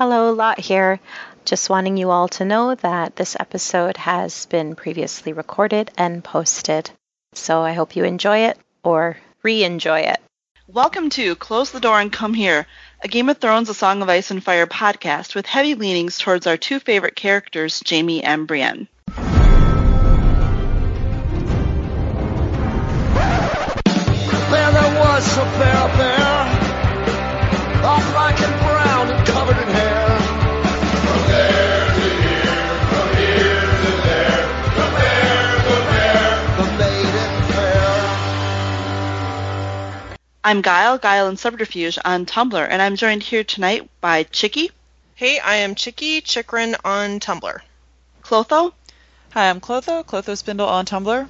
Hello, Lot here. Just wanting you all to know that this episode has been previously recorded and posted. So I hope you enjoy it or re enjoy it. Welcome to Close the Door and Come Here, a Game of Thrones A Song of Ice and Fire podcast with heavy leanings towards our two favorite characters, Jaime and Brienne. There, there was a bear there, I'm Guile, Guile and Subterfuge on Tumblr, and I'm joined here tonight by Chicky, Hey, I am Chicky Chikrin on Tumblr. Clotho, Hi, I'm Clotho, Clotho Spindle on Tumblr.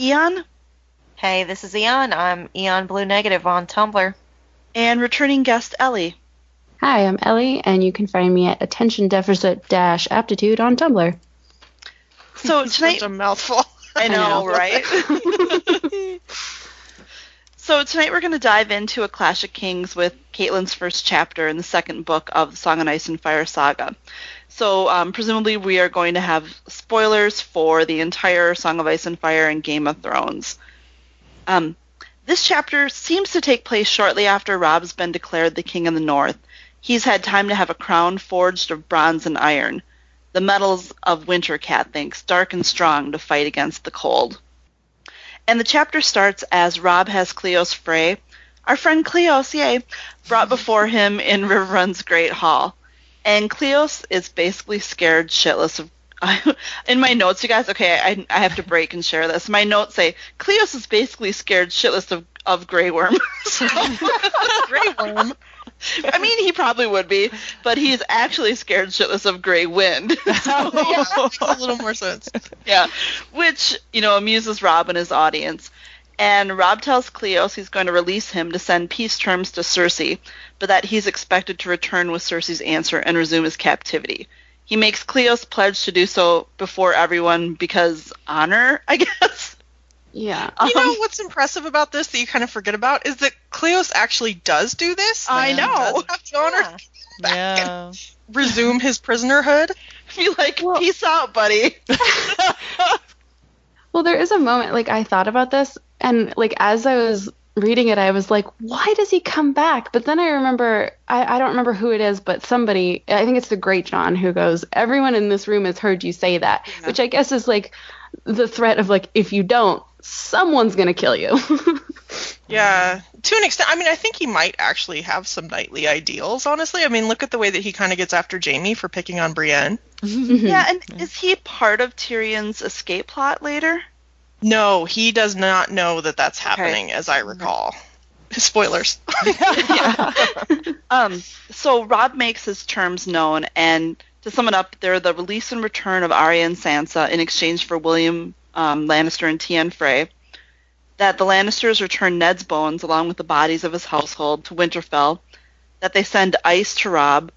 Eon, Hey, this is Eon. I'm Eon Blue Negative on Tumblr. and returning guest Ellie. Hi, I'm Ellie, and you can find me at attention deficit dash aptitude on Tumblr. So tonight, Such a mouthful. I know, right? so tonight we're going to dive into A Clash of Kings with Catelyn's first chapter in the second book of the Song of Ice and Fire saga. So um, presumably we are going to have spoilers for the entire Song of Ice and Fire and Game of Thrones. Um, this chapter seems to take place shortly after Rob's been declared the King of the North. He's had time to have a crown forged of bronze and iron, the metals of winter, Cat thinks, dark and strong to fight against the cold. And the chapter starts as Rob has Cleos Frey, our friend Cleos, yay, brought before him in Riverrun's Great Hall. And Cleos is basically scared shitless of. in my notes, you guys, okay, I, I have to break and share this. My notes say Cleos is basically scared shitless of, of Grey Worm. So- Grey Worm. I mean, he probably would be, but he's actually scared shitless of Grey Wind. yeah, makes a little more sense. yeah, which you know amuses Rob and his audience. And Rob tells Cleos he's going to release him to send peace terms to Cersei, but that he's expected to return with Cersei's answer and resume his captivity. He makes Cleos pledge to do so before everyone because honor, I guess. Yeah. You know Um, what's impressive about this that you kind of forget about is that Cleos actually does do this. I know. does have the honor Yeah. to Yeah. resume his prisonerhood. Be like, Well- peace out, buddy. Well, there is a moment, like, I thought about this, and, like, as I was reading it, I was like, why does he come back? But then I remember, I, I don't remember who it is, but somebody, I think it's the Greatjon, who goes, everyone in this room has heard you say that, which I guess is, like, the threat of, like, if you don't, someone's going to kill you. Yeah, to an extent. I mean, I think he might actually have some knightly ideals. Honestly, I mean, look at the way that he kind of gets after Jaime for picking on Brienne. Yeah, and is he part of Tyrion's escape plot later? No, he does not know that that's happening, as I recall. Spoilers. Um, so Rob makes his terms known, and to sum it up, they're the release and return of Arya and Sansa in exchange for Willem um, Lannister and Tion Frey. That the Lannisters return Ned's bones along with the bodies of his household to Winterfell. That they send ice to Rob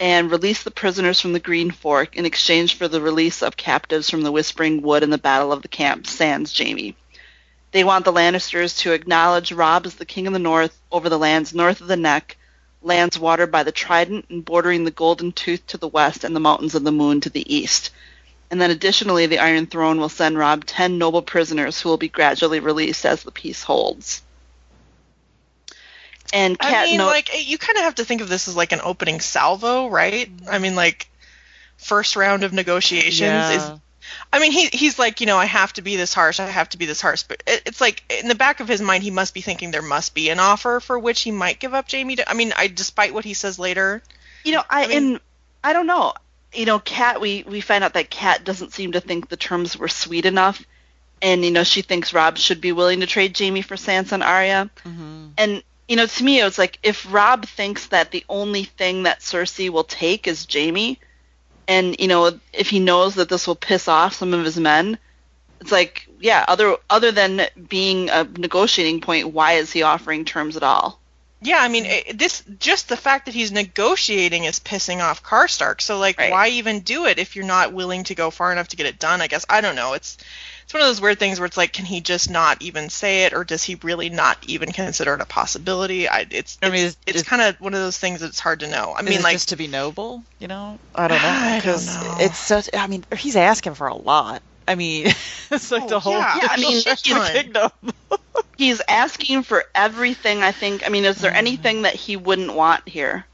and release the prisoners from the Green Fork in exchange for the release of captives from the Whispering Wood in the Battle of the Camp Sans Jaime. They want the Lannisters to acknowledge Rob as the King of the North over the lands north of the Neck, lands watered by the Trident and bordering the Golden Tooth to the west and the Mountains of the Moon to the east. And then additionally, the Iron Throne will send Rob ten noble prisoners who will be gradually released as the peace holds. And Cat I mean, note- like you kind of have to think of this as like an opening salvo, right? I mean, like first round of negotiations is. I mean, he he's like, you know, I have to be this harsh. I have to be this harsh. But it, it's like in the back of his mind, he must be thinking there must be an offer for which he might give up Jaime. To, I mean, I despite what he says later. You know, I, I mean- and I don't know. You know, Kat. We we find out that Kat doesn't seem to think the terms were sweet enough, and you know she thinks Rob should be willing to trade Jaime for Sansa and Arya. Mhm. And you know, to me, it was like if Rob thinks that the only thing that Cersei will take is Jaime, and you know, if he knows that this will piss off some of his men, it's like, yeah, other other than being a negotiating point, why is he offering terms at all? Yeah, I mean, it, this just the fact that he's negotiating is pissing off Karstark. So like, Right. why even do it if you're not willing to go far enough to get it done? I guess I don't know. It's it's one of those weird things where it's like, can he just not even say it, or does he really not even consider it a possibility? I it's I mean, it's, is- it's kind of one of those things that's hard to know. I Is mean, it like just to be noble, you know? I don't know because it's such. I mean, he's asking for a lot. I mean, it's like Oh, the whole yeah. Yeah, I mean, Shit the kingdom. He's asking for everything. I think. I mean, is there anything that he wouldn't want here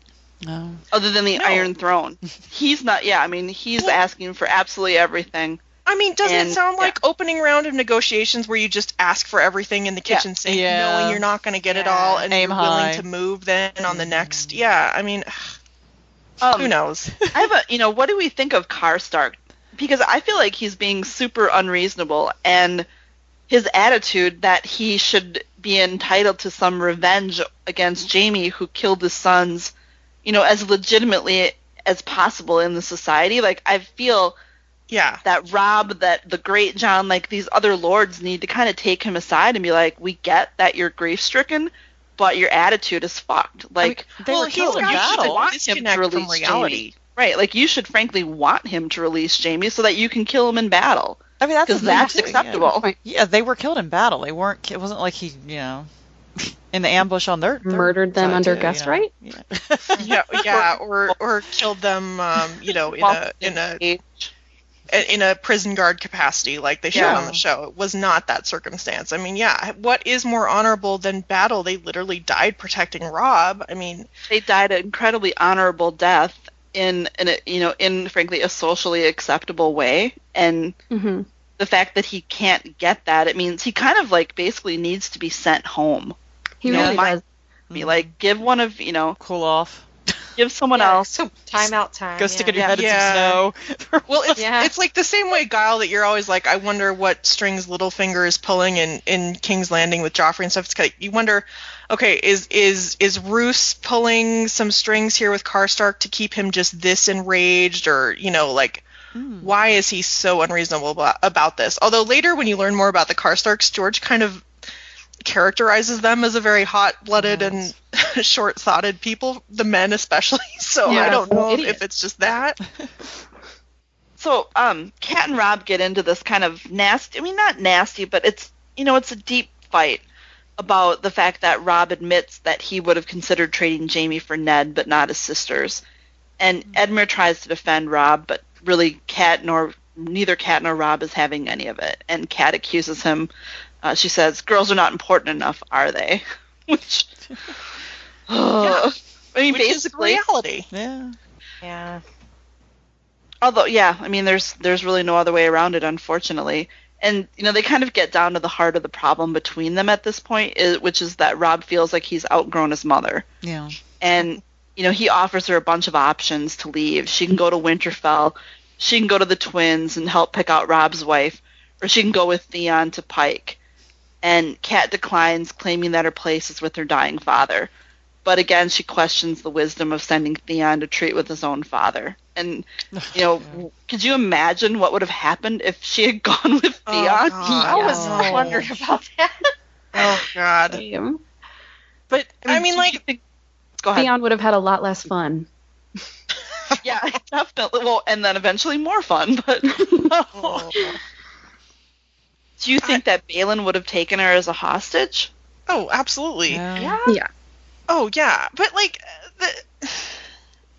No. other than the No. Iron Throne? He's not. Yeah, I mean, he's asking for absolutely everything. I mean, doesn't And- it sound yeah. like opening round of negotiations where you just ask for everything in the Yeah. kitchen sink, Yeah. knowing you're not going to get it all, and Aim you're high. willing to move then on the next? Yeah, I mean, Um, who knows? I have a, you know, what do we think of Karstark? Because I feel like he's being super unreasonable, and his attitude that he should be entitled to some revenge against Jaime, who killed his sons, you know, as legitimately as possible in the society. Like I feel Yeah. that Rob, that the Greatjon, like these other lords need to kind of take him aside and be like, we get that you're grief stricken, but your attitude is fucked. Like. they well, were he's killed in got to battle. want to disconnect from release reality. Jaime. Right, like you should frankly want him to release Jaime so that you can kill him in battle. I mean, that's Because that's too, yeah. acceptable. Yeah, they were killed in battle. They weren't. It wasn't like he, you know, in the ambush on their, their Murdered them under too, Gust, you know? right? Yeah. yeah, yeah, or or killed them, um, you know, in a in a in a prison guard capacity, like they showed Yeah. on the show. It was not that circumstance. I mean, yeah, what is more honorable than battle? They literally died protecting Rob. I mean, they died an incredibly honorable death in, in a, you know, in frankly a socially acceptable way. And hmm the fact that he can't get that, it means he kind of like basically needs to be sent home. He Yeah. really My- does. Be like, give one of, you know, Cool off. give someone Yeah, else. So time out time. Go yeah. stick in your Yeah. head in some snow. well, it's Yeah. it's like the same way Guile that you're always like, I wonder what strings Littlefinger is pulling in in King's Landing with Joffrey and stuff. It's kind of, you wonder, okay, is is is Roose pulling some strings here with Karstark to keep him just this enraged, or you know, like hmm. why is he so unreasonable about, about this? Although later, when you learn more about the Karstarks, George kind of characterizes them as a very hot-blooded and short-thoughted people, the men especially. So I don't know if, if it's just that. So, um, Kat and Rob get into this kind of nasty. I mean, not nasty, but it's you know, it's a deep fight about the fact that Rob admits that he would have considered trading Jaime for Ned, but not his sisters. And Edmure tries to defend Rob, but really, Cat nor neither Cat nor Rob is having any of it. And Cat accuses him. Uh, she says, "Girls are not important enough, are they?" Which, I mean, Which is basically, reality. Yeah. Yeah. although yeah i mean there's there's really no other way around it unfortunately and you know they kind of get down to the heart of the problem between them at this point i- which is that rob feels like he's outgrown his mother Yeah. and you know he offers her a bunch of options to leave she can go to winterfell she can go to the twins and help pick out rob's wife or she can go with theon to pike and kat declines claiming that her place is with her dying father but again she questions the wisdom of sending theon to treat with his own father and you know could you imagine what would have happened if she had gone with Oh, theon God. I was No. wondering about that. Oh God. Damn. But I mean, do like, think- go ahead Theon would have had a lot less fun. yeah definitely well and then eventually more fun but oh, Do you think that Balon would have taken her as a hostage? oh, absolutely. Yeah. Yeah. Oh yeah, but like the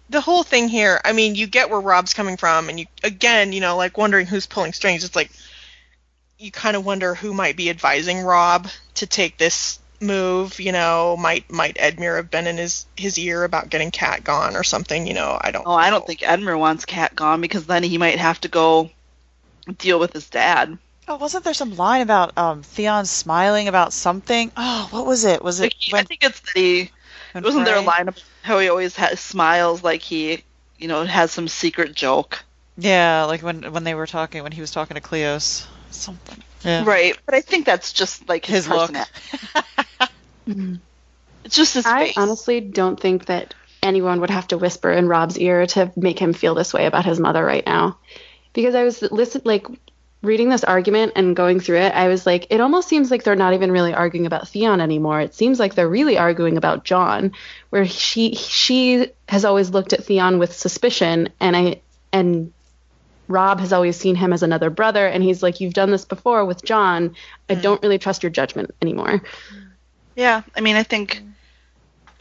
the whole thing here. I mean, you get where Rob's coming from, and you again, you know, like wondering who's pulling strings. It's like you kind of wonder who might be advising Rob to take this move. You know, might might Edmure have been in his his ear about getting Cat gone or something? You know, I don't. Oh, I don't think Edmure wants Cat gone because then he might have to go deal with his dad. Oh, wasn't there some line about um, Theon smiling about something? Oh, what was it? Was it? Like he, when, I think it's that he. Wasn't there a line about how he always has smiles like he, you know, has some secret joke. Yeah, like when when they were talking when he was talking to Cleos. Something. Yeah. Right, but I think that's just like his, His look. personality. It's just his I face. honestly don't think that anyone would have to whisper in Rob's ear to make him feel this way about his mother right now. Because I was listen like reading this argument and going through it, I was like, it almost seems like they're not even really arguing about Theon anymore. It seems like they're really arguing about Jon, where she she has always looked at Theon with suspicion, and I and Rob has always seen him as another brother, and he's like, you've done this before with Jon. I mm. don't really trust your judgment anymore. Yeah, I mean, I think,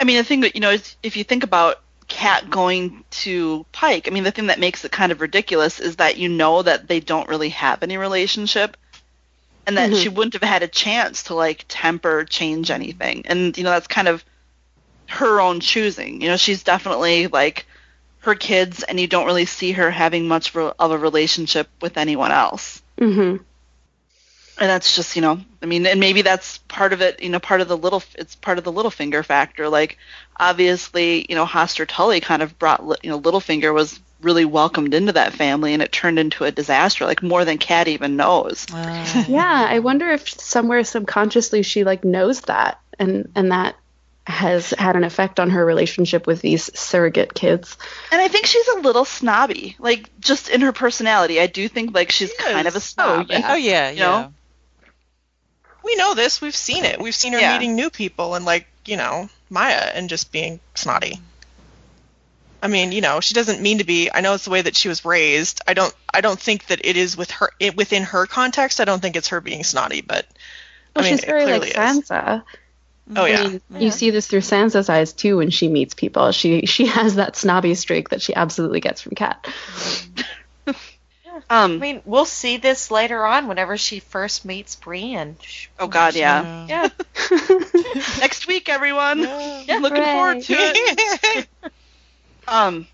I mean, I think that you know, is- if you think about Cat going to Pike, I mean, the thing that makes it kind of ridiculous is that you know that they don't really have any relationship, and that Mhm. she wouldn't have had a chance to like temper change anything, and you know, that's kind of her own choosing. You know, she's definitely like her kids, and you don't really see her having much of a relationship with anyone else hmm and that's just you know i mean and maybe that's part of it you know part of the little it's part of the Littlefinger factor like obviously you know Hoster Tully kind of brought Li- you know Littlefinger was really welcomed into that family and it turned into a disaster like more than Cat even knows Uh, Yeah, I wonder if somewhere subconsciously she like knows that, and and that has had an effect on her relationship with these surrogate kids. and i think she's a little snobby like just in her personality i do think like she's She kind of a is. snob yeah. oh yeah, You know? Yeah. We know this. We've seen it. We've seen her Yeah. meeting new people and like you know Maya and just being snotty. I mean, you know, she doesn't mean to be. I know it's the way that she was raised. I don't. I don't think that it is with her it, within her context. I don't think it's her being snotty, but Well, I mean, she's it very like clearly is. Sansa. Oh I yeah. mean, mm-hmm. you see this through Sansa's eyes too when she meets people. She she has that snobby streak that she absolutely gets from mm-hmm. Cat. I um mean, we'll see this later on whenever she first meets Brienne. Oh god yeah Yeah. next week everyone Yeah. looking forward to it Um,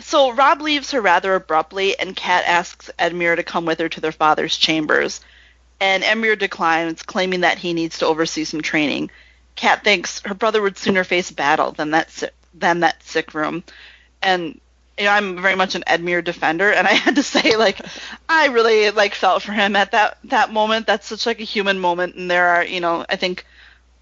so Rob leaves her rather abruptly, and Kat asks Edmure to come with her to their father's chambers. And Edmure declines, claiming that he needs to oversee some training. Kat thinks her brother would sooner face battle than that si- than that sick room. And you know, I'm very much an Edmure defender, and I had to say, like, I really like felt for him at that that moment. That's such like a human moment, and there are, you know, I think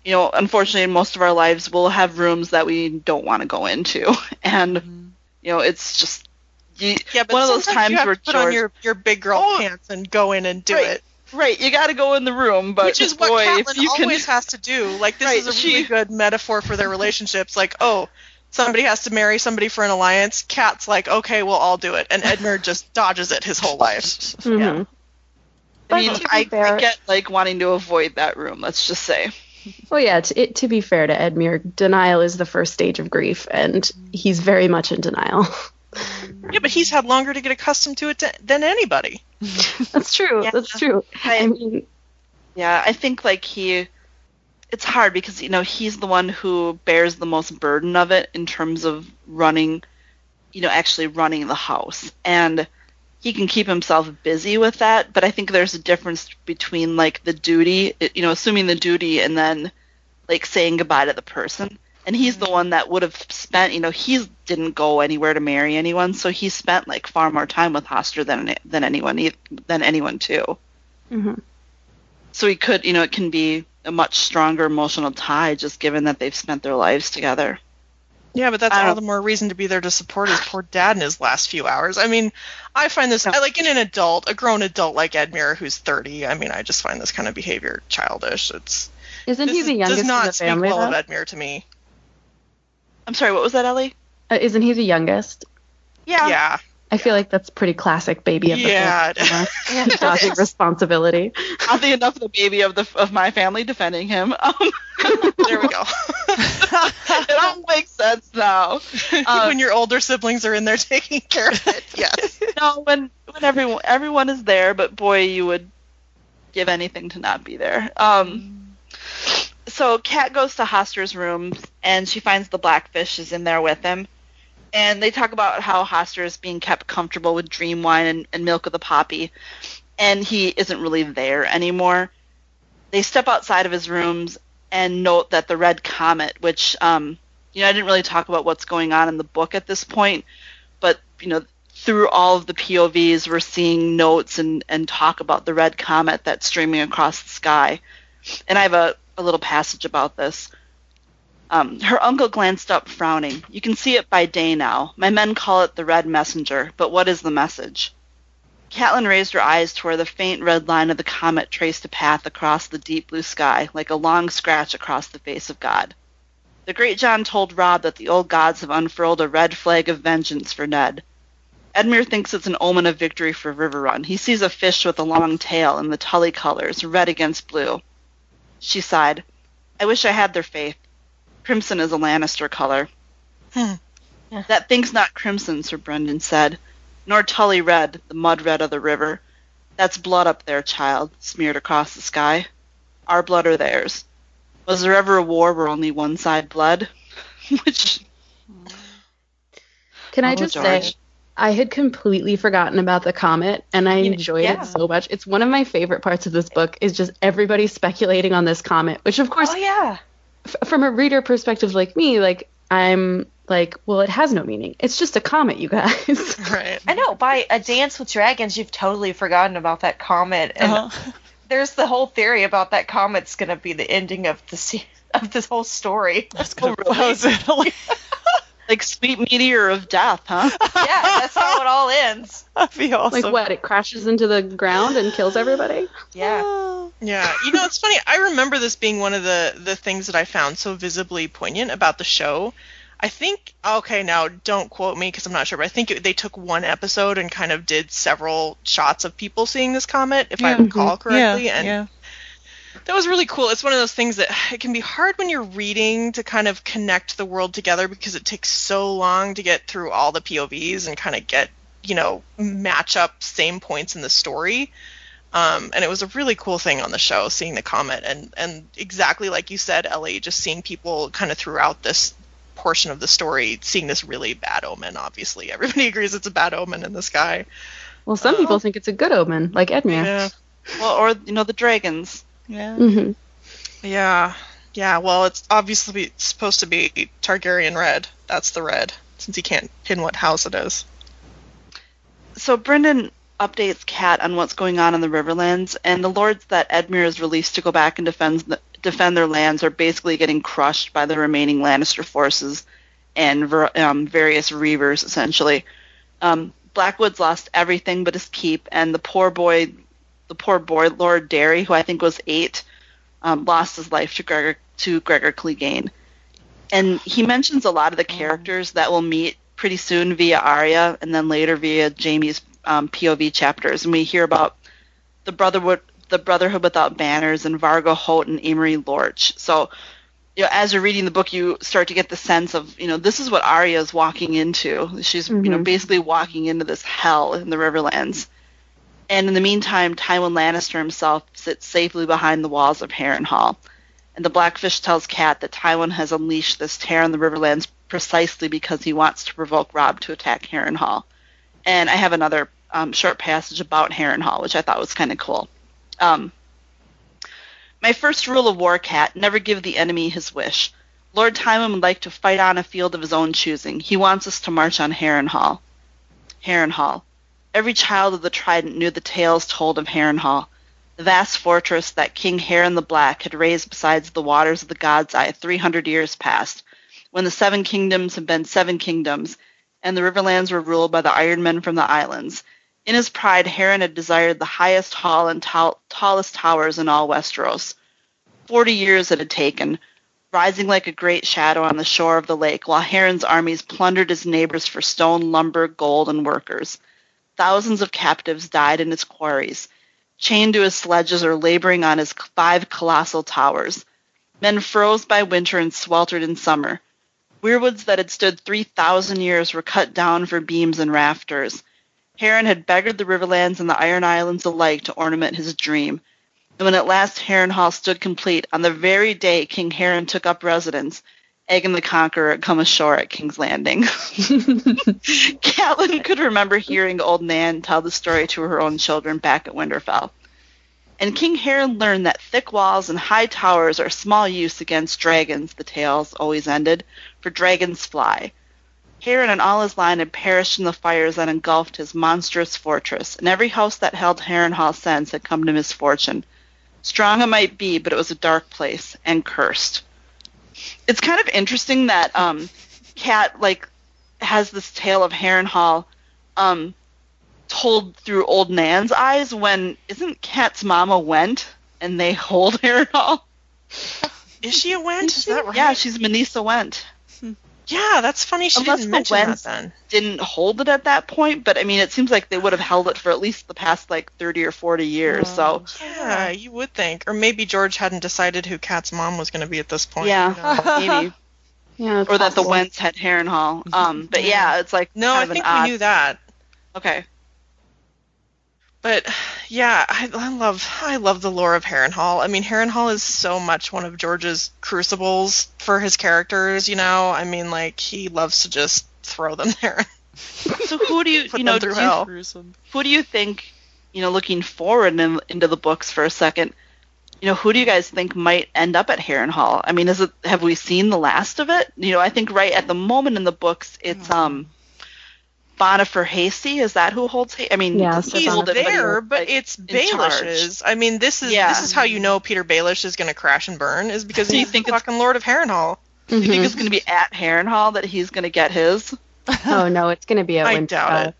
you know, unfortunately, in most of our lives, we'll have rooms that we don't want to go into, and mm-hmm. you know, it's just you, Yeah, but one of those times you have where to put on your, your big girl Oh. pants and go in and do Right. it. right, you got to go in the room, but Which is what boy, if Catelyn you can, always has to do. Like this Right, is a she- really good metaphor for their relationships. Like, oh, somebody has to marry somebody for an alliance. Cat's like, okay, we'll all do it, and Edmure just dodges it his whole life. Mhm. I mean, But to be I, I get like wanting to avoid that room. Let's just say, Well, yeah. To, it, to be fair to Edmure, denial is the first stage of grief, and he's very much in denial. Yeah, but he's had longer to get accustomed to it to, than anybody. That's true. Yeah. That's true. I I, mean, yeah, I think like he, it's hard because you know he's the one who bears the most burden of it in terms of running, you know, actually running the house, and he can keep himself busy with that. But I think there's a difference between like the duty, you know, assuming the duty and then like saying goodbye to the person. And he's the one that would have spent, you know, he didn't go anywhere to marry anyone, so he spent like far more time with Hoster than than anyone than anyone too. mhm. So he could, you know, it can be a much stronger emotional tie just given that they've spent their lives together. Yeah, but that's all don't- the more reason to be there to support his poor dad in his last few hours. I mean, I find this I like in an adult, a grown adult like Edmure who's 30. I mean, I just find this kind of behavior childish. It's isn't this he is- the youngest does not in the speak family? well though? of Edmure to me. I'm sorry, what was that, Ellie? Uh, isn't he the youngest? Yeah. Yeah, I feel like that's pretty classic baby of the Yeah, family. Yeah, Dodging responsibility. Oddly enough, the baby of the of my family defending him. Um, there we go. it all makes sense now. Um, when your older siblings are in there taking care of it, yes. no, when when everyone everyone is there, but boy, you would give anything to not be there. Um, so Kat goes to Hoster's room and she finds the blackfish is in there with him, and they talk about how Hoster is being kept comfortable with dream wine and, and milk of the poppy, and he isn't really there anymore. They step outside of his rooms and note that the red comet, which um, you know, I didn't really talk about what's going on in the book at this point, but you know, through all of the POVs, we're seeing notes and, and talk about the red comet that's streaming across the sky. And I have a, a little passage about this. Um, her uncle glanced up, frowning. You can see it by day now. My men call it the red messenger, but what is the message? Catelyn raised her eyes to where the faint red line of the comet traced a path across the deep blue sky, like a long scratch across the face of God. The Greatjon told Rob that the old gods have unfurled a red flag of vengeance for Ned. Edmure thinks it's an omen of victory for Riverrun. He sees a fish with a long tail in the Tully colors, red against blue. She sighed. I wish I had their faith. Crimson is a Lannister color. Hmm. That thing's not crimson, Sir Brynden said, nor Tully red, the mud red of the river. That's blood up there, child, smeared across the sky. Our blood or theirs. Was there ever a war where only one side bled? Which Can I Oh, just George. say, I had completely forgotten about the comet, and I You- enjoyed yeah. it so much. It's one of my favorite parts of this book. Is just everybody speculating on this comet, which of course, Oh yeah. F- from a reader perspective like me, like I'm like, well, it has no meaning. It's just a comet, you guys. Right. I know. By A Dance with Dragons, you've totally forgotten about that comet, and Uh-huh. there's the whole theory about that comet's gonna be the ending of the se- of this whole story. That's gonna close it. Like, like sweet meteor of death, huh? yeah, that's how it all ends. That'd be awesome. like what? It crashes into the ground and kills everybody. Yeah. Yeah, you know it's funny. I remember this being one of the the things that I found so visibly poignant about the show. I think okay, now don't quote me because I'm not sure, but I think it, they took one episode and kind of did several shots of people seeing this comet, if I Yeah. recall mm-hmm. yeah, correctly, and yeah. That was really cool. It's one of those things that it can be hard when you're reading to kind of connect the world together because it takes so long to get through all the POVs and kind of get, you know, match up same points in the story. Um, and it was a really cool thing on the show, seeing the comet and and exactly like you said, Ellie, just seeing people kind of throughout this portion of the story seeing this really bad omen. Obviously, everybody agrees it's a bad omen in the sky. Well, some Oh. people think it's a good omen, like Edmure. Yeah. Well, or you know the dragons. Yeah. hmm Yeah, yeah. Well, it's obviously supposed to be Targaryen red. That's the red, since he can't pin what house it is. So Brynden updates Kat on what's going on in the Riverlands, and the lords that Edmure has released to go back and defend the, defend their lands are basically getting crushed by the remaining Lannister forces and ver, um, various Reavers, essentially. Um, Blackwood's lost everything but his keep, and the poor boy, the poor boy Lord Derry, who I think was eight, um, lost his life to Gregor to Gregor Clegane. And he mentions a lot of the characters that we'll meet pretty soon via Arya, and then later via Jaime's um, POV chapters. And we hear about the Brotherhood, the Brotherhood Without Banners, and Vargo Hoat and Amory Lorch. So, you know, as you're reading the book, you start to get the sense of, you know, this is what Arya is walking into. She's, you know, Mhm. basically walking into this hell in the Riverlands. And in the meantime, Tywin Lannister himself sits safely behind the walls of Harrenhal. And the Blackfish tells Kat that Tywin has unleashed this tear in the Riverlands precisely because he wants to provoke Rob to attack Harrenhal. And I have another um, short passage about Harrenhal, which I thought was kind of cool. Um, my first rule of war, Cat, never give the enemy his wish. Lord Tywin would like to fight on a field of his own choosing. He wants us to march on Harrenhal. Harrenhal. Every child of the Trident knew the tales told of Harrenhal, the vast fortress that King Harren the Black had raised beside the waters of the God's Eye 300 years past, when the Seven Kingdoms had been seven kingdoms, and the Riverlands were ruled by the Iron Men from the islands. In his pride, Harren had desired the highest hall and tall- tallest towers in all Westeros. Forty years it had taken, rising like a great shadow on the shore of the lake, while Harren's armies plundered his neighbors for stone, lumber, gold, and workers. Thousands of captives died in his quarries, chained to his sledges or laboring on his five colossal towers. Men froze by winter and sweltered in summer. Weirwoods that had stood 3,000 years were cut down for beams and rafters. Harren had beggared the Riverlands and the Iron Islands alike to ornament his dream. And when at last Harrenhal stood complete, on the very day King Harren took up residence, Aegon the Conqueror come ashore at King's Landing. Catelyn could remember hearing old Nan tell the story to her own children back at Winterfell. And King Harren learned that thick walls and high towers are small use against dragons, the tales always ended, for dragons fly. Harren and all his line had perished in the fires that engulfed his monstrous fortress, and every house that held Harrenhal since had come to misfortune. Strong it might be, but it was a dark place, and cursed. It's kind of interesting that um, Cat like has this tale of Harrenhal, um, told through old Nan's eyes when isn't Kat's mama went and they hold Harrenhal? Is she a Whent? Is that right? Yeah, she's Minisa Whent. Yeah, that's funny. She Unless didn't the mention that then. didn't hold it at that point, but I mean, it seems like they would have held it for at least the past like 30 or 40 years. So Yeah, you would think. Or maybe George hadn't decided who Kat's mom was going to be at this point. yeah, Who knows? maybe, Yeah, it's or that the possible. Whents had Harrenhal. Um, but yeah, it's like No, kind I of an think odd- we knew that. Okay, But yeah, I, I love I love the lore of Harrenhal. I mean, Harrenhal is so much one of George's crucibles for his characters. You know, I mean, like he loves to just throw them there, so who do you you know do you- who do you think you know looking forward in, into the books for a second? You know, who do you guys think might end up at Harrenhal? I mean, is it have we seen the last of it? You know, I think right at the moment in the books, it's um. Bonifer Hasty, is that who holds? Ha- I mean, Yeah, doesn't so He's hold it, but there, but like, it's in charge. Baelish's. I mean, this is Yeah. this is how you know Petyr Baelish is going to crash and burn is because Do you he's think the fucking Lord of Harrenhal. Do you think it's going to be at Harrenhal that he's going to get his? Oh no, it's gonna be at I Win- doubt it.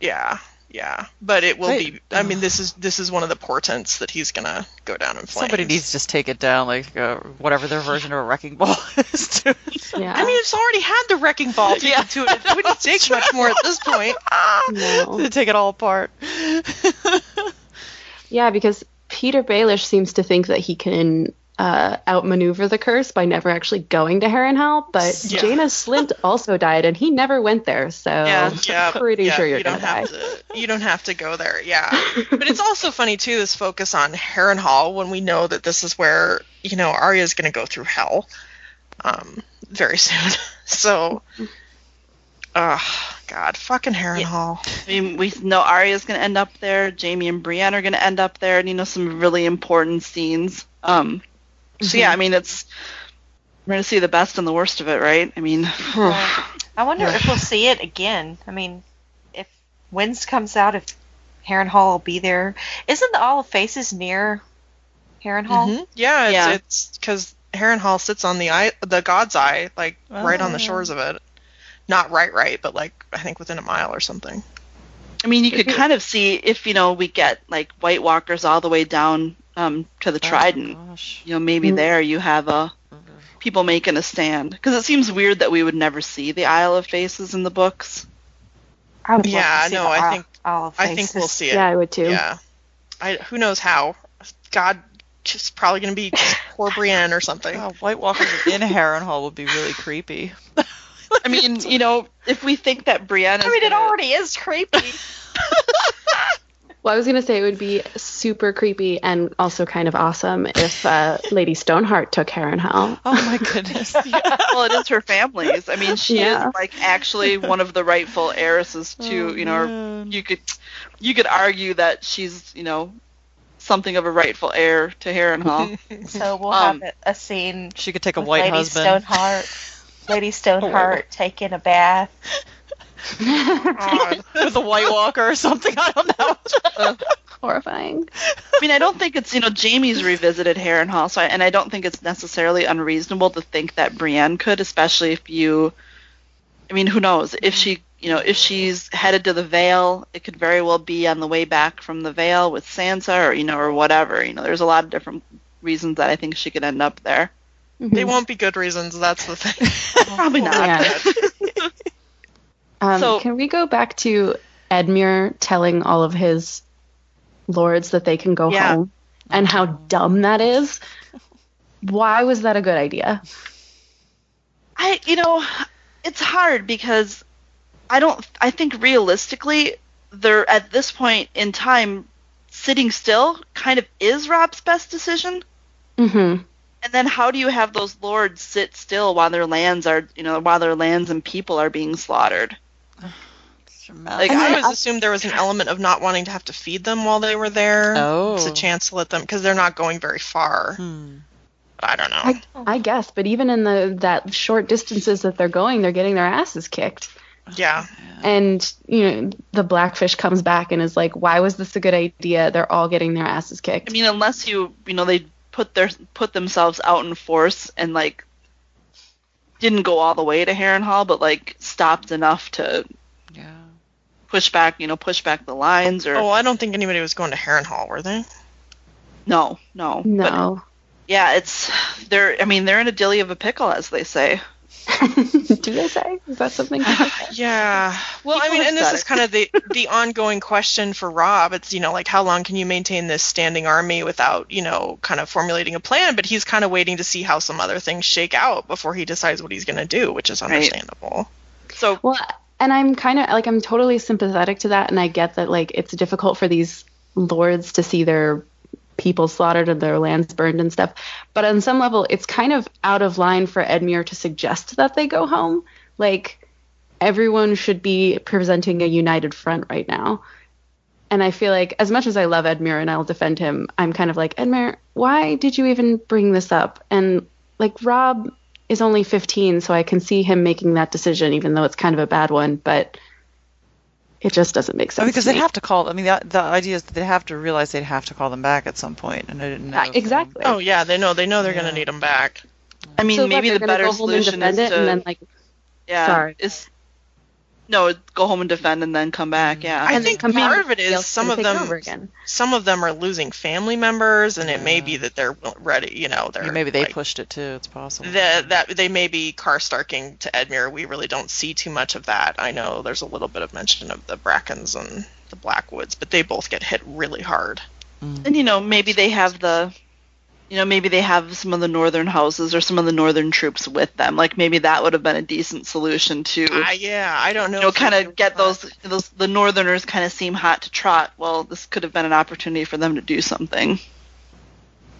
Yeah, yeah, but it will Wait. be. I mean, this is this is one of the portents that he's gonna go down in flames. Somebody needs to just take it down, like uh, whatever their version of a wrecking ball is. To, Yeah. I mean, it's already had the wrecking ball taken Yeah. to it. It wouldn't take much more at this point. no. to take it all apart. Yeah, because Petyr Baelish seems to think that he can uh, outmaneuver the curse by never actually going to Harrenhal, but Yeah. Jaina Slint also died, and he never went there, so Yeah. Yeah, pretty yeah, sure you're you gonna don't die. have to. You don't have to go there. Yeah, but it's also funny too. This focus on Harrenhal when we know that this is where you know Arya's gonna go through hell, um, very soon. so, uh, God, fucking Harrenhal. I mean, we know Arya's going to end up there. Jaime and Brienne are going to end up there, and you know some really important scenes. Um, so yeah, I mean, it's we're going to see the best and the worst of it, right? I mean, I wonder if we'll see it again. I mean, if Winds comes out, if Harrenhal will be there. Isn't the Isle of Faces near Harrenhal? Mhm. Yeah, it's Yeah. it's because Harrenhal sits on the eye, the God's Eye, like right on the Oh. shores of it. Not right, right, but like I think within a mile or something. I mean, you could kind of see if you know we get like White Walkers all the way down um, to the Trident. Oh, gosh. You know, maybe Mm. there you have a people making a stand because it seems weird that we would never see the Isle of Faces in the books. I would Yeah, no, I Isle- think- Isle of I think we'll see it. Yeah, I would too. Yeah. I who knows how. God just probably gonna be poor Brienne or something. Oh, White Walkers in Harrenhal would be really creepy. I mean, you know, if we think that Brienne is I mean, it gonna- already is creepy. Well, I was gonna say it would be super creepy and also kind of awesome if uh, Lady Stoneheart took Harrenhal. Oh my goodness. well, it is her family's. I mean, she Yeah. is like actually one of the rightful heiresses to, Oh, you know, man. you could you could argue that she's, you know, something of a rightful heir to Harrenhal. so we'll Um, have a, a scene She could take a with white Lady husband. Stoneheart. Lady Stoneheart taking a bath. God. with a White Walker or something. I don't know. Horrifying. I mean, I don't think it's, you know, Jaime's revisited Harrenhal, so I, and I don't think it's necessarily unreasonable to think that Brienne could, especially if you I mean, who knows? If she, you know, if she's headed to the Vale, it could very well be on the way back from the Vale with Sansa, or you know, or whatever. You know, there's a lot of different reasons that I think she could end up there. Mm-hmm. They won't be good reasons. That's the thing. Probably not. Um, So- can we go back to Edmure telling all of his lords that they can go Yeah. home and how dumb that is? Why was that a good idea? I, you know, it's hard because I don't. I think realistically, they're at this point in time, sitting still kind of is Rob's best decision. Mm-hmm. And then how do you have those lords sit still while their lands are, you know, while their lands and people are being slaughtered? Like, I I- always assumed there was an element of not wanting to have to feed them while they were there. Oh. It's a chance to let them because they're not going very far. Hmm. I don't know. I, I guess, but even in the that short distances that they're going, they're getting their asses kicked. yeah. And you know, the blackfish comes back and is like, "Why was this a good idea?" They're all getting their asses kicked. I mean, unless you, you know, they put their put themselves out in force and like didn't go all the way to Harrenhal, but like stopped enough to, Yeah. push back, you know, push back the lines or Oh, I don't think anybody was going to Harrenhal, were they? no, no. But No. yeah, it's they're I mean, they're in a dilly of a pickle as they say. Do they say? Is that something? Uh, yeah. Well, I mean, and this said is kind of the the ongoing question for Rob. It's you know like how long can you maintain this standing army without you know kind of formulating a plan? But he's kind of waiting to see how some other things shake out before he decides what he's going to do, which is understandable. So Well, and I'm kind of like I'm totally sympathetic to that, and I get that like it's difficult for these lords to see their people slaughtered and their lands burned and stuff. But on some level, it's kind of out of line for Edmure to suggest that they go home. Like everyone should be presenting a united front right now. And I feel like as much as I love Edmure and I'll defend him, I'm kind of like Edmure, why did you even bring this up? And like Rob is only 15, so I can see him making that decision, even though it's kind of a bad one. But it just doesn't make I sense. mean, because to they me. have to call. I mean, the, the idea is that they have to realize they'd have to call them back at some point, and I didn't know. Uh, if they- exactly. Oh yeah, they know they know they're going to need them back. I mean, So maybe the better go home solution is to and then like yeah, Sorry. is no, go home and defend and then come back. Mm-hmm. Yeah. I and think part back, of it is some of them some of them are losing family members, and it may be that they're ready. You know, they're Yeah, maybe they like, pushed it too. It's possible. that that they may be car starking to Edmure. We really don't see too much of that. I know there's a little bit of mention of the Brackens and the Blackwoods, but they both get hit really hard. Mm. And you know, maybe they have the you know, maybe they have some of the northern houses or some of the northern troops with them. Like maybe that would have been a decent solution to Uh, yeah, I don't know. you know, kind of get those those the northerners kind of seem hot to trot. Well, this could have been an opportunity for them to do something.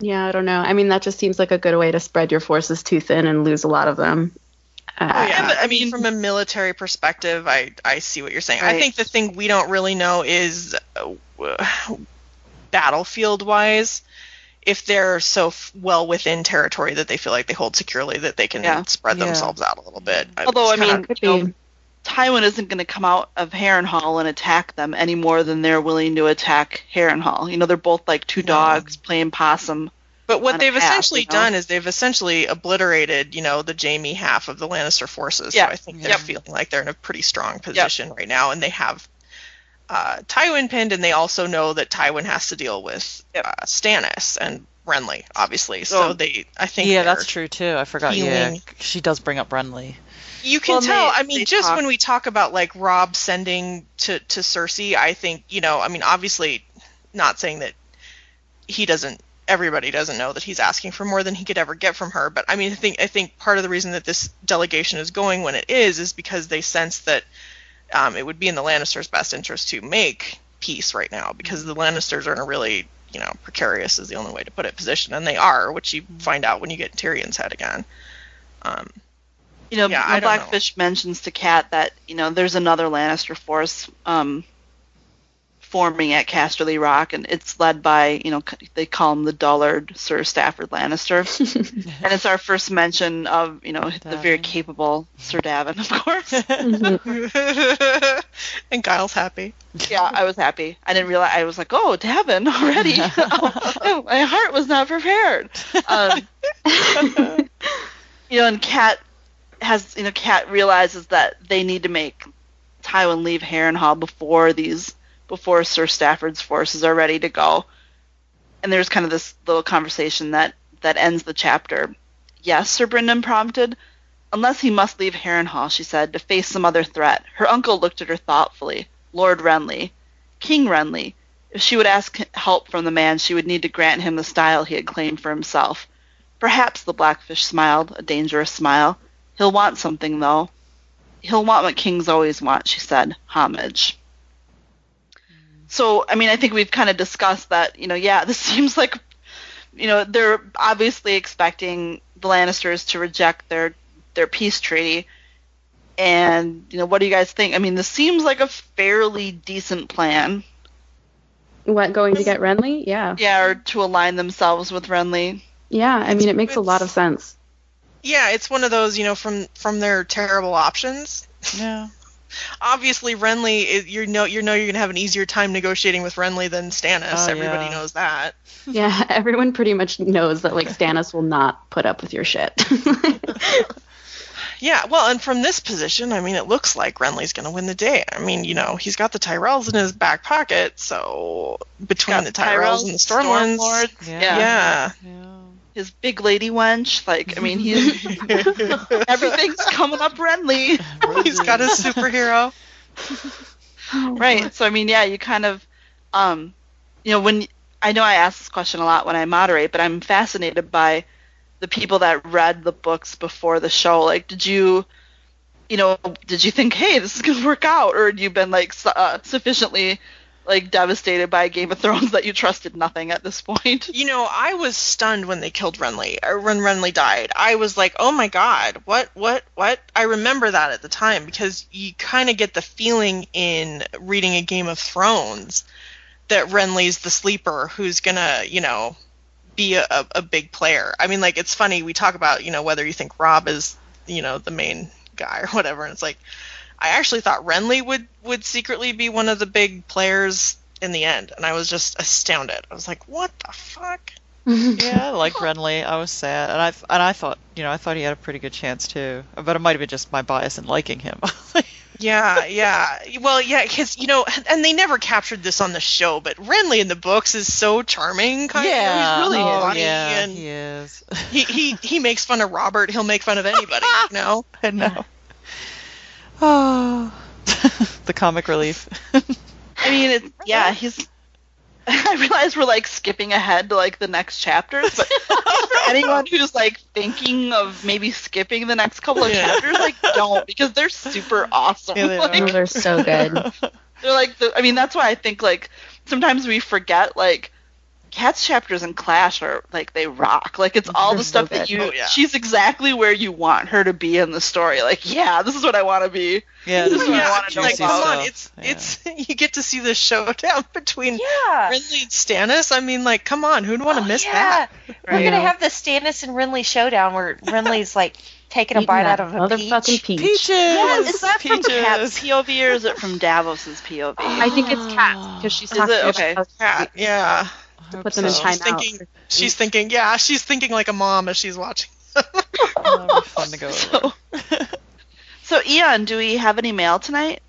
Yeah, I don't know. I mean, that just seems like a good way to spread your forces too thin and lose a lot of them. Uh, Oh, yeah, but I I mean, mean- from a military perspective, I I see what you're saying. I think the thing we don't really know is uh, battlefield wise if they're so f- well within territory that they feel like they hold securely that they can Yeah. spread Yeah. themselves out a little bit. Although, I it's kinda- mean, could you know, be. Tywin isn't going to come out of Harrenhal and attack them any more than they're willing to attack Harrenhal. You know, they're both like two dogs playing possum. But what they've path, essentially you know? done is they've essentially obliterated, you know, the Jaime half of the Lannister forces. Yeah. So I think they're Yep. feeling like they're in a pretty strong position right now, and they have uh, Tywin pinned, and they also know that Tywin has to deal with Yep. uh, Stannis and Renly, obviously. So So- they, I think, yeah, that's true too. I forgot. Yeah, she does bring up Renly. You can Well, tell. they- I mean, just talk- when we talk about like Rob sending to to Cersei, I think you know. I mean, obviously, not saying that he doesn't. Everybody doesn't know that he's asking for more than he could ever get from her. But I mean, I think I think part of the reason that this delegation is going when it is is because they sense that um, it would be in the Lannisters' best interest to make peace right now because the Lannisters are in a really you know precarious is the only way to put it position, and they are, which you find out when you get Tyrion's head again. Um, You know, Yeah, don't know. Blackfish mentions to Kat that you know there's another Lannister force um, forming at Casterly Rock, and it's led by you know they call him the dullard Sir Stafford Lannister, and it's our first mention of you know the very capable Sir Daven, of course. and Giles happy. yeah, I was happy. I didn't realize I was like, oh, Daven already. oh, my heart was not prepared. Um, you know, and Kat has, you know, Kat realizes that they need to make Tywin leave Harrenhal before these, before Sir Stafford's forces are ready to go. And there's kind of this little conversation that that ends the chapter. Yes, Sir Brynden prompted. Unless he must leave Harrenhal, she said, to face some other threat. Her uncle looked at her thoughtfully. Lord Renly. King Renly. If she would ask help from the man, she would need to grant him the style he had claimed for himself. Perhaps, the Blackfish smiled, a dangerous smile. He'll want something, though. He'll want what kings always want, she said, homage. So, I mean, I think we've kind of discussed that, you know, yeah, this seems like, you know, they're obviously expecting the Lannisters to reject their their peace treaty. And, you know, what do you guys think? I mean, this seems like a fairly decent plan. What going to get Renly? Yeah. Yeah, or to align themselves with Renly. Yeah, I mean it makes a lot of sense. Yeah, it's one of those, you know, from from their terrible options. Yeah. Obviously, Renly, is, you know, you know, you're gonna have an easier time negotiating with Renly than Stannis. Oh, Everybody yeah. knows that. Yeah, everyone pretty much knows that like Stannis will not put up with your shit. Yeah, well, and from this position, I mean, it looks like Renly's going to win the day. I mean, you know, he's got the Tyrells in his back pocket, so between Got the Tyrells, and the Stormlands, Stormlords, Yeah. yeah. yeah. His big lady wench. Like, I mean, he's everything's coming up Renly. he's got his superhero. right. So I mean, yeah, you kind of, um, you know, when I know I ask this question a lot when I moderate, but I'm fascinated by the people that read the books before the show. Like, did you, you know, did you think, hey, this is gonna work out, or had you been like uh, sufficiently like devastated by Game of Thrones that you trusted nothing at this point? You know, I was stunned when they killed Renly, or when Renly died. I was like, oh my god, what, what, what? I remember that at the time because you kind of get the feeling in reading a Game of Thrones that Renly's the sleeper who's gonna, you know, be a, a, a big player. I mean, like, it's funny, we talk about, you know, whether you think Robb is, you know, the main guy or whatever, and it's like, I actually thought Renly would, would secretly be one of the big players in the end, and I was just astounded. I was like, what the fuck? Yeah, I like Renly. I was sad, and I and I thought, you know, I thought he had a pretty good chance too. But it might have been just my bias in liking him. Yeah, yeah. Well, yeah, because you know, and they never captured this on the show, but Renly in the books is so charming. Kind yeah, of, he's really oh, funny, yeah, and he is. he, he he makes fun of Robert. He'll make fun of anybody. You know. I know. Oh, the comic relief. I mean, it's yeah, he's. I realize we're like skipping ahead to like the next chapters, but for anyone who's like thinking of maybe skipping the next couple of Yeah. chapters, like don't because they're super awesome. Yeah, they like, Oh, they're so good. They're like the. I mean, that's why I think like sometimes we forget like. Cat's chapters in Clash are like they rock. Like it's all the stuff that you. Oh, yeah. She's exactly where you want her to be in the story. Like, yeah, this is what I want to be. Yeah, This this is is what I wanna it's know like, come on, it's Yeah. it's you get to see the showdown between Yeah. Renly and Stannis. I mean, like, come on, who'd want to Oh, miss yeah. that? We're gonna have the Stannis and Renly showdown where Renly's like taking a Eating bite out of a motherfucking peach. peach. peaches. Yes, Is that from Cat's. POV or is it from Davos's POV? I think it's Cat because she's Is talking it? about Okay. how Cat, yeah. To put them in So she's thinking, she's thinking, yeah, she's thinking like a mom as she's watching. Oh, that'd be fun to go. So, so Eon, do we have any mail tonight?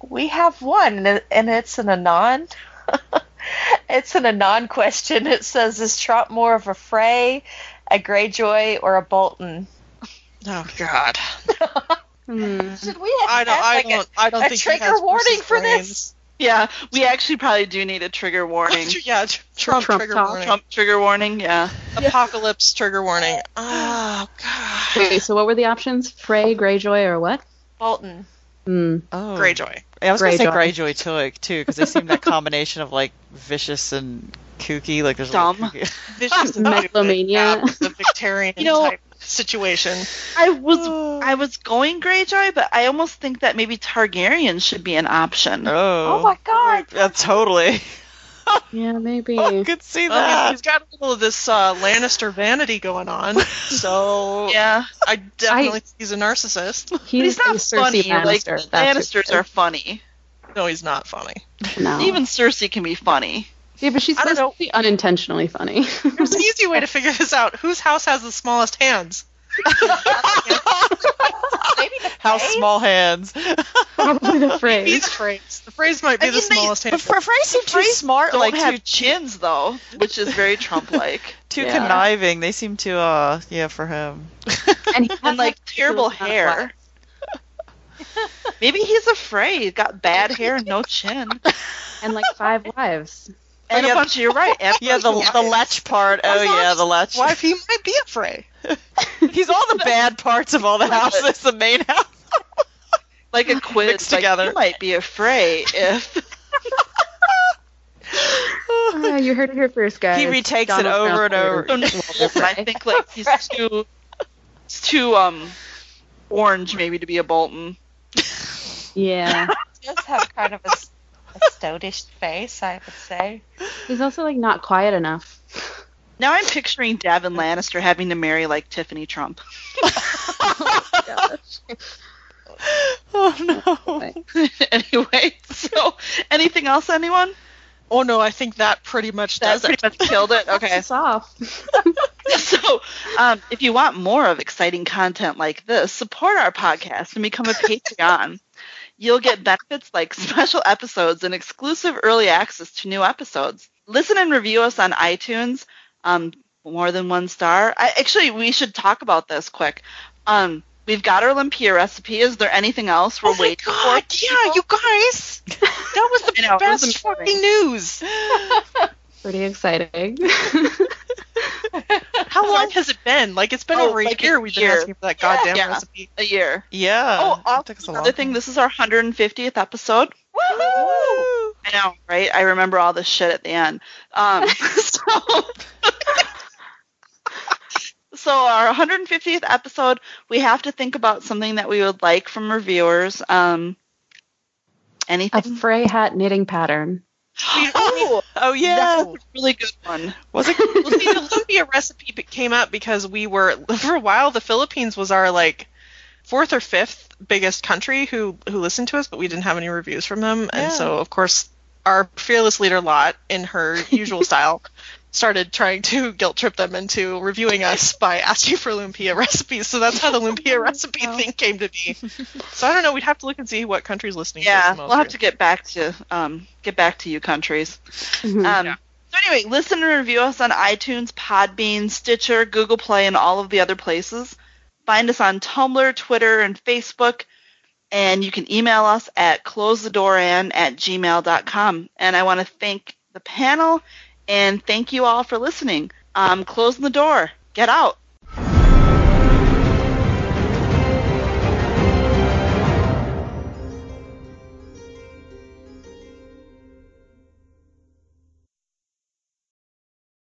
We have one, and it's an anon. it's an anon question. It says, "Is Trump more of a Frey, a Greyjoy, or a Bolton?" Oh God, Hmm. Should we have I don't, had, I like, a- don't, I don't a think he trigger has warning for this? Brains. Yeah, we actually probably do need a trigger warning. yeah, tr- Trump, Trump trigger talk. warning. Trump trigger warning. Yeah. Apocalypse trigger warning. Oh God. Wait, so what were the options? Frey, Greyjoy, or what? Bolton. Hmm. Oh, Greyjoy. Yeah, I was gonna say Greyjoy. Greyjoy too, too, because they seem that combination of like vicious and kooky. Like there's a Dumb. kooky- Vicious Megalomania. The Victorian You know- type situation. I was I was going Greyjoy, but I almost think that maybe Targaryen should be an option. Oh, Oh my God! Yeah, totally. Yeah, maybe. I could see Well, that. he's, he's got a little of this uh, Lannister vanity going on, so Yeah, I definitely think he's a narcissist. but he's not funny. Like Lannister. the that's Lannisters are funny. No, he's not funny. No. Even Cersei can be funny. Yeah, but she's I supposed to be unintentionally funny. There's an easy way to figure this out. Whose house has the smallest hands? Maybe the How small hands. Probably the Freys. These Freys. The Freys might be I the mean, they- smallest But hand. Fre- Frey seemed too Freys smart, like have too, chins though, which is very Trump-like. too Yeah. conniving. They seem too, uh, yeah, for him. and, he and like terrible ridiculous amount of hair. Maybe he's afraid. Got bad hair and no chin. and like five wives. And yeah. a bunch of you're right. and Yeah, the of the wives. lech part. Oh yeah, the lech. Wife, he might be a Frey. He's all the bad parts of all the houses. The main house. like a quiz. Mixed like, together. You might be afraid if. Ah, you heard it here first, guys. He retakes it over and over. So no, but I think like he's too, he's too um, orange maybe to be a Bolton. Yeah. He does have kind of a, s- a stoutish face, I would say. He's also like not quiet enough. Now I'm picturing Daven Lannister having to marry like Tiffany Trump. Oh no. anyway, so anything else, anyone? Oh no, I think that pretty much That does pretty it. much killed it. Okay. It's off. so, um, if you want more of exciting content like this, support our podcast and become a Patreon. You'll get benefits like special episodes and exclusive early access to new episodes. Listen and review us on iTunes. Um, more than one star. I, actually, we should talk about this quick. Um, we've got our Lumpia recipe. Is there anything else we're Oh my waiting god, for? yeah, you guys! That was the know, it was best fucking news. Pretty exciting. How long has it been? Like it's been Oh, over a like a year we've been asking for that goddamn Yeah. recipe. A year. Yeah. Oh, it also took us a long another thing. time. This is our 150th episode. Woohoo! I know, right? I remember all this shit at the end. Um, so, so our 150th episode, we have to think about something that we would like from reviewers. Um, anything? A anything? Frey hat knitting pattern. oh, Oh yeah. that's a really good one. Was it? Well, see, the lumpia recipe came up because we were for a while. The Philippines was our like fourth or fifth biggest country who who listened to us, but we didn't have any reviews from them, Yeah. and so of course our fearless leader Lot, in her usual style, started trying to guilt trip them into reviewing us by asking for lumpia recipes. So that's how the lumpia recipe thing came to be. So I don't know. We'd have to look and see what countries listening to Yeah, us the most. we'll have to get back to um, get back to you countries. Mhm. Um, Yeah. So anyway, listen and review us on iTunes, Podbean, Stitcher, Google Play, and all of the other places. Find us on Tumblr, Twitter, and Facebook. And you can email us at closetheDooran at gmail.com. And I want to thank the panel and thank you all for listening. Um, closing the door. Get out.